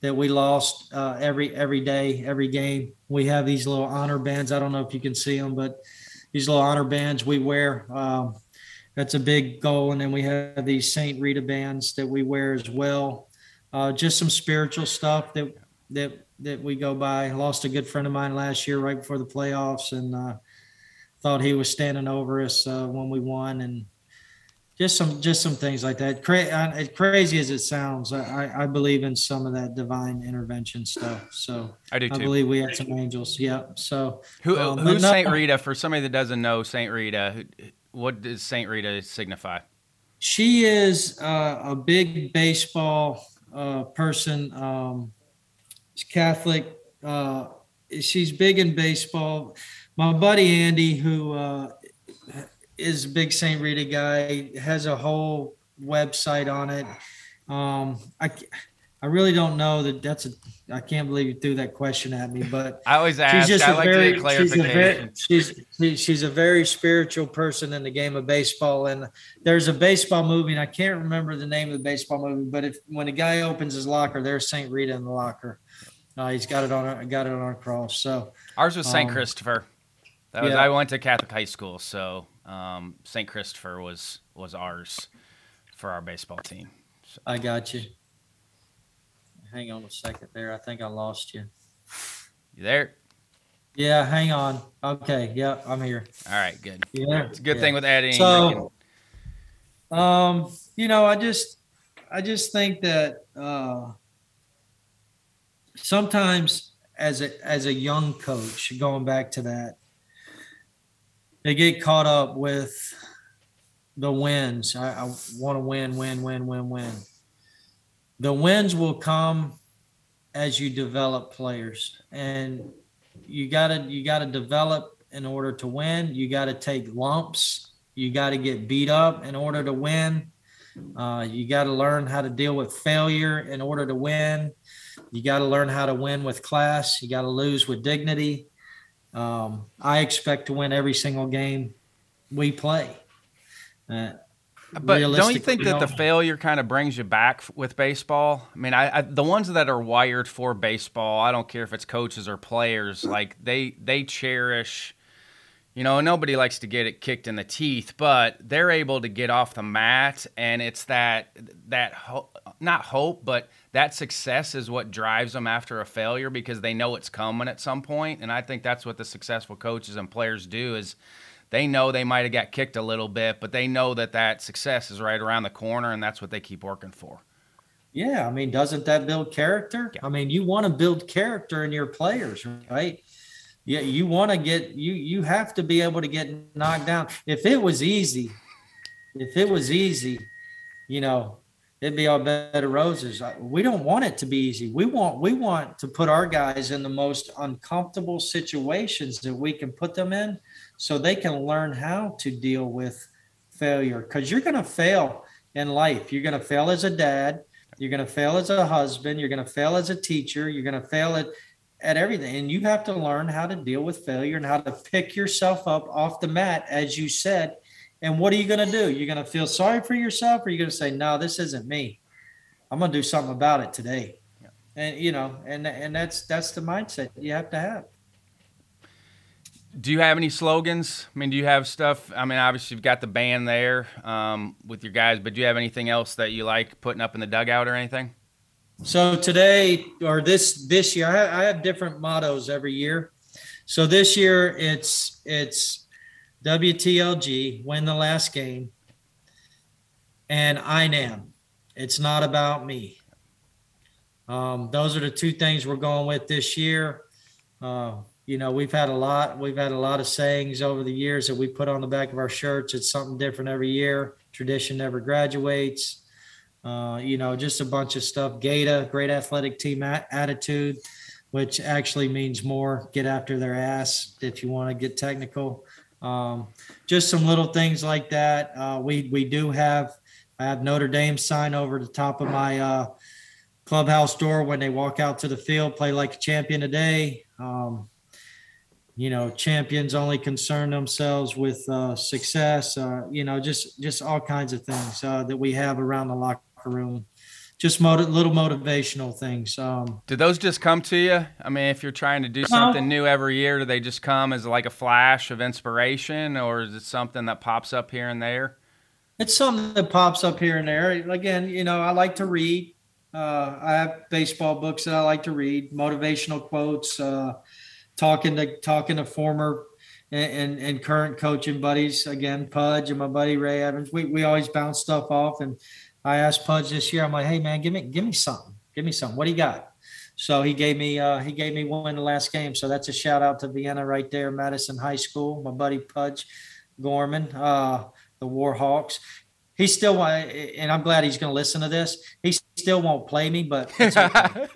that we lost uh, every every day every game. We have these little honor bands. I don't know if you can see them, but these little honor bands we wear. Um, that's a big goal. And then we have these Saint Rita bands that we wear as well. Uh, just some spiritual stuff that that that we go by. I lost a good friend of mine last year right before the playoffs, and uh, thought he was standing over us uh, when we won, and just some just some things like that. Cra- as crazy as it sounds, I, I believe in some of that divine intervention stuff. So I do too. I believe we had some angels. Yeah. So who um, who's no, Saint Rita? For somebody that doesn't know Saint Rita, what does Saint Rita signify? She is uh, a big baseball uh, person. Um, she's Catholic. Uh, she's big in baseball. My buddy Andy, who uh, is a big St. Rita guy, has a whole website on it. Um, I, I really don't know that that's a. I can't believe you threw that question at me, but I always ask. She's just I a like very, to She's a very, she's, she's a very spiritual person in the game of baseball, and there's a baseball movie, and I can't remember the name of the baseball movie, but if when a guy opens his locker, there's Saint Rita in the locker. Uh, he's got it on. Got it on a cross. So ours was Saint um, Christopher. That was. Yeah. I went to Catholic high school, so um, St. Christopher was was ours for our baseball team. So. I got you. Hang on a second there. I think I lost you. You there? Yeah, hang on. Okay, yeah, I'm here. All right, good. Yeah, it's a good yeah. thing with adding. So, um, you know, I just, I just think that uh, sometimes as a as a young coach, going back to that, they get caught up with the wins. I, I want to win, win, win, win, win. The wins will come as you develop players, and you gotta you gotta develop in order to win. You got to take lumps. You got to get beat up in order to win. Uh, you got to learn how to deal with failure in order to win. You got to learn how to win with class. You got to lose with dignity. Um, I expect to win every single game we play. Uh, but don't you think that the failure kind of brings you back with baseball? I mean, I, I, the ones that are wired for baseball, I don't care if it's coaches or players, like they they cherish, you know, nobody likes to get it kicked in the teeth, but they're able to get off the mat, and it's that that ho- not hope, but that success is what drives them after a failure because they know it's coming at some point. And I think that's what the successful coaches and players do is they know they might have got kicked a little bit, but they know that that success is right around the corner, and that's what they keep working for. Yeah, I mean, doesn't that build character? Yeah. I mean, you want to build character in your players, right? yeah, you want to get you you have to be able to get knocked down. If it was easy, if it was easy, you know, it'd be all bed of roses. We don't want it to be easy. We want we want to put our guys in the most uncomfortable situations that we can put them in, so they can learn how to deal with failure. Because you're going to fail in life. You're going to fail as a dad. You're going to fail as a husband. You're going to fail as a teacher. You're going to fail at at everything. And you have to learn how to deal with failure and how to pick yourself up off the mat, as you said. And what are you going to do? You're going to feel sorry for yourself, or you're going to say, "No, this isn't me. I'm going to do something about it today." Yeah. And you know, and and that's that's the mindset you have to have. Do you have any slogans? I mean, do you have stuff? I mean, obviously you've got the band there um, with your guys, but do you have anything else that you like putting up in the dugout or anything? So today or this this year, I, I have different mottos every year. So this year it's it's WTLG, win the last game, and INAM. It's not about me. Um, those are the two things we're going with this year. Uh, you know, we've had a lot. We've had a lot of sayings over the years that we put on the back of our shirts. It's something different every year. Tradition never graduates. Uh, you know, just a bunch of stuff. Gata, great athletic team a- attitude, which actually means more get after their ass if you want to get technical. Um, just some little things like that. Uh, we we do have I have Notre Dame sign over the top of my uh, clubhouse door when they walk out to the field. Play like a champion today. Um, you know, champions only concern themselves with uh, success. Uh, you know, just just all kinds of things uh, that we have around the locker room. Just motiv- little motivational things. Um, do those just come to you? I mean, if you're trying to do something new every year, do they just come as like a flash of inspiration, or is it something that pops up here and there? It's something that pops up here and there. Again, you know, I like to read. Uh, I have baseball books that I like to read, motivational quotes, uh, talking to talking to former and, and, and current coaching buddies. Again, Pudge and my buddy Ray Evans. We we always bounce stuff off, and I asked Pudge this year. I'm like, hey man, give me give me something. Give me something. What do you got? So he gave me uh, he gave me one in the last game. So that's a shout out to Vienna right there, Madison High School. My buddy Pudge Gorman, uh, the Warhawks. He still and I'm glad he's going to listen to this. He still won't play me, but okay.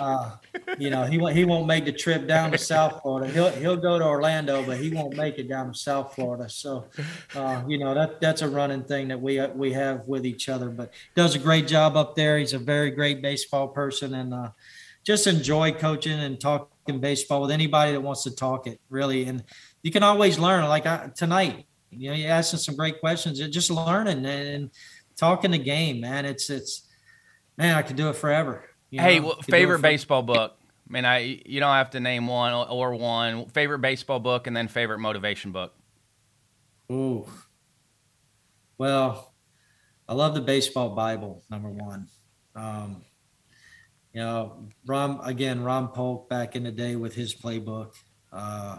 Uh, you know, he won't he won't make the trip down to South Florida. He'll he'll go to Orlando, but he won't make it down to South Florida. So, uh, you know, that that's a running thing that we we have with each other. But does a great job up there. He's a very great baseball person, and uh, just enjoy coaching and talking baseball with anybody that wants to talk it. Really, and you can always learn. Like I, tonight, you know, you're asking some great questions. Just learning and, and talking the game, man. It's it's man, I could do it forever. You hey, well, favorite baseball book? I mean, I you don't have to name one or one favorite baseball book and then favorite motivation book. Ooh, well, I love the baseball Bible. Number one, um, you know, Ron again, Ron Polk back in the day with his playbook. Uh,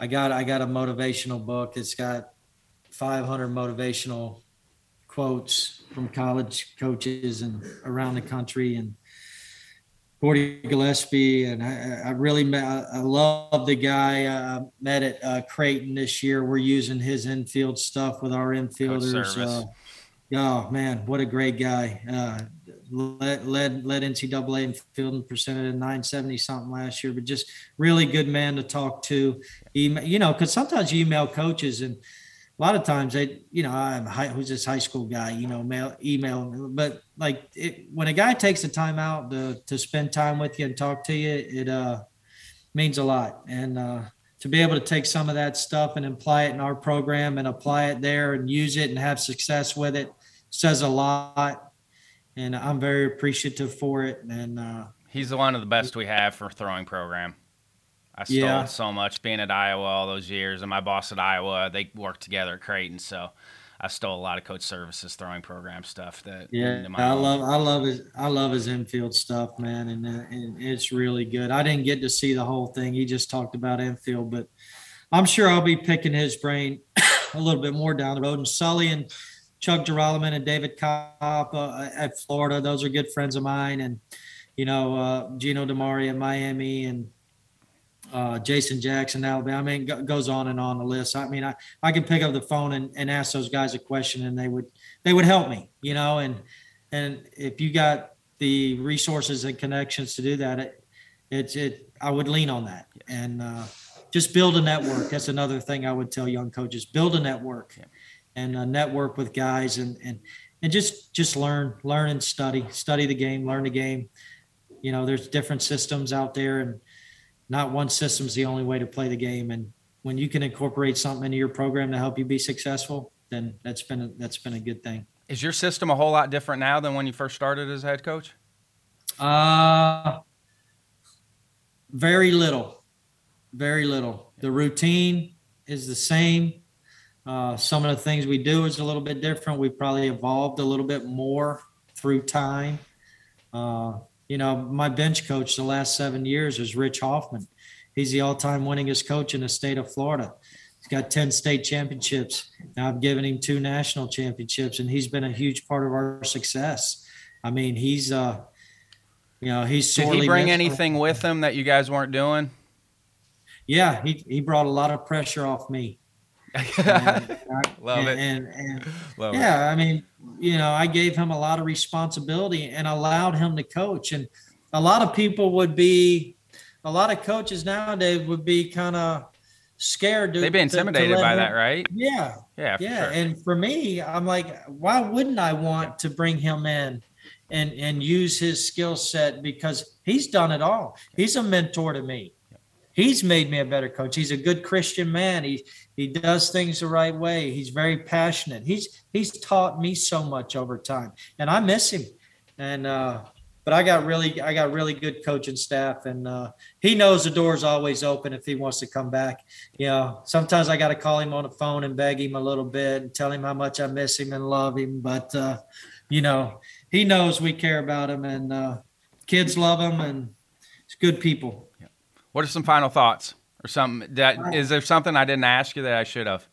I got I got a motivational book. It's got 500 motivational quotes from college coaches and around the country and Gordie Gillespie, and I, I really met, I love the guy. I met at uh, Creighton this year. We're using his infield stuff with our infielders. Uh, oh man, what a great guy! Uh, led led led NCAA in fielding percentage at 970 something last year, but just really good man to talk to. Email, you know, because sometimes you email coaches and a lot of times they, you know, I'm high, who's this high school guy, you know, mail, email, but like it, when a guy takes the time out to, to spend time with you and talk to you, it uh, means a lot. And uh, to be able to take some of that stuff and apply it in our program and apply it there and use it and have success with it says a lot. And I'm very appreciative for it. And uh, he's one of the best we have for throwing program. I stole Yeah. so much being at Iowa all those years, and my boss at Iowa, they worked together at Creighton, so I stole a lot of Coach Servais throwing program stuff. That Yeah, my I own. love I love his I love his infield stuff, man, and, uh, and it's really good. I didn't get to see the whole thing. He just talked about infield, but I'm sure I'll be picking his brain a little bit more down the road. And Sully and Chuck Jeroloman and David Kopp uh, at Florida, those are good friends of mine, and you know uh, Gino DiMare at Miami and uh, Jason Jackson, Alabama. I mean, go- goes on and on the list. I mean, I, I could pick up the phone and, and ask those guys a question, and they would they would help me, you know. And and if you got the resources and connections to do that, it it's it I would lean on that and uh, just build a network. That's another thing I would tell young coaches: build a network and uh, network with guys and and and just just learn, learn and study, study the game, learn the game. You know, there's different systems out there, and not one system is the only way to play the game. And when you can incorporate something into your program to help you be successful, then that's been a, that's been a good thing. Is your system a whole lot different now than when you first started as head coach? Uh very little. Very little. The routine is the same. Uh, some of the things we do is a little bit different. We've probably evolved a little bit more through time. Uh, you know, my bench coach the last seven years is Rich Hofman. He's the all-time winningest coach in the state of Florida. He's got 10 state championships. Now I've given him two national championships, and he's been a huge part of our success. I mean, he's uh, you know, he's Did he bring anything with him that you guys weren't doing? Yeah, he he brought a lot of pressure off me. Uh, Love and, it. And, and Love it. yeah, I mean, you know, I gave him a lot of responsibility and allowed him to coach. And a lot of people would be, a lot of coaches nowadays would be kind of scared to. They'd be to- to intimidated by him- that, right? Yeah, Yeah, yeah. sure. And for me, I'm like, why wouldn't I want to bring him in and and use his skill set because he's done it all. He's a mentor to me. He's made me a better coach. He's a good Christian man. He he does things the right way. He's very passionate. He's he's taught me so much over time, and I miss him. And uh, but I got really I got really good coaching staff, and uh, he knows the door's always open if he wants to come back. You know, sometimes I got to call him on the phone and beg him a little bit and tell him how much I miss him and love him. But uh, you know, he knows we care about him, and uh, kids love him, and it's good people. What are some final thoughts or something that is there something I didn't ask you that I should have?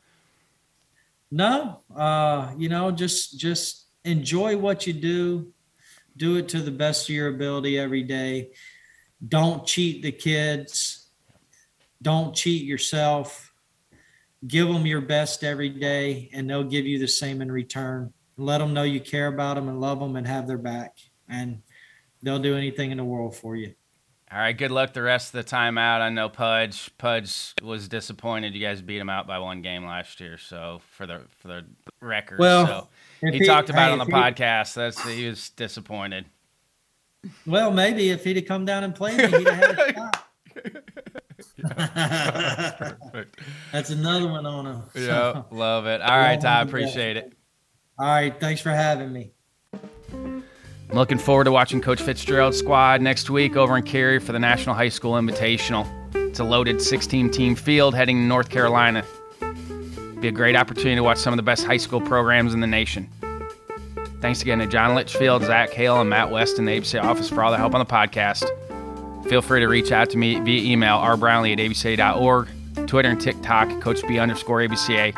No, uh, you know, just just enjoy what you do. Do it to the best of your ability every day. Don't cheat the kids. Don't cheat yourself. Give them your best every day, and they'll give you the same in return. Let them know you care about them and love them and have their back, and they'll do anything in the world for you. All right, good luck the rest of the time out. I know Pudge Pudge was disappointed. You guys beat him out by one game last year, so for the for the record. Well, so If he, talked about hey, it on the he- podcast. That's he was disappointed. Well, maybe if he'd have come down and played me, he'd have had a shot. That's another one on him. Yeah, love it. All right, Ty, appreciate it. All right. Thanks for having me. I'm looking forward to watching Coach Fitz-Gerald's squad next week over in Cary for the National High School Invitational. It's a loaded 16 team field heading to North Carolina. Be a great opportunity to watch some of the best high school programs in the nation. Thanks again to John Litchfield, Zach Hale, and Matt West in the ABC office for all the help on the podcast. Feel free to reach out to me via email, rbrownlee at abca.org, Twitter and TikTok, Coach B underscore ABCA,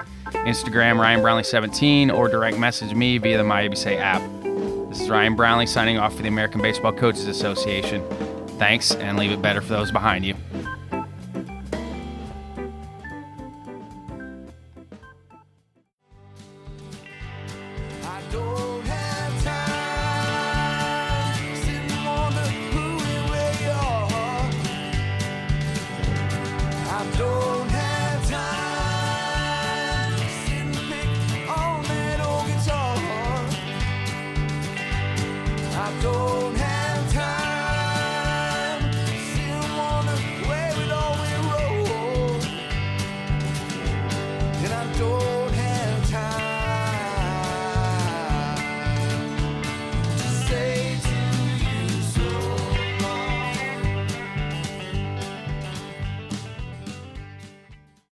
Instagram, Ryan Brownlee17, or direct message me via the MyABCA app. This is Ryan Brownlee signing off for the American Baseball Coaches Association. Thanks, and leave it better for those behind you.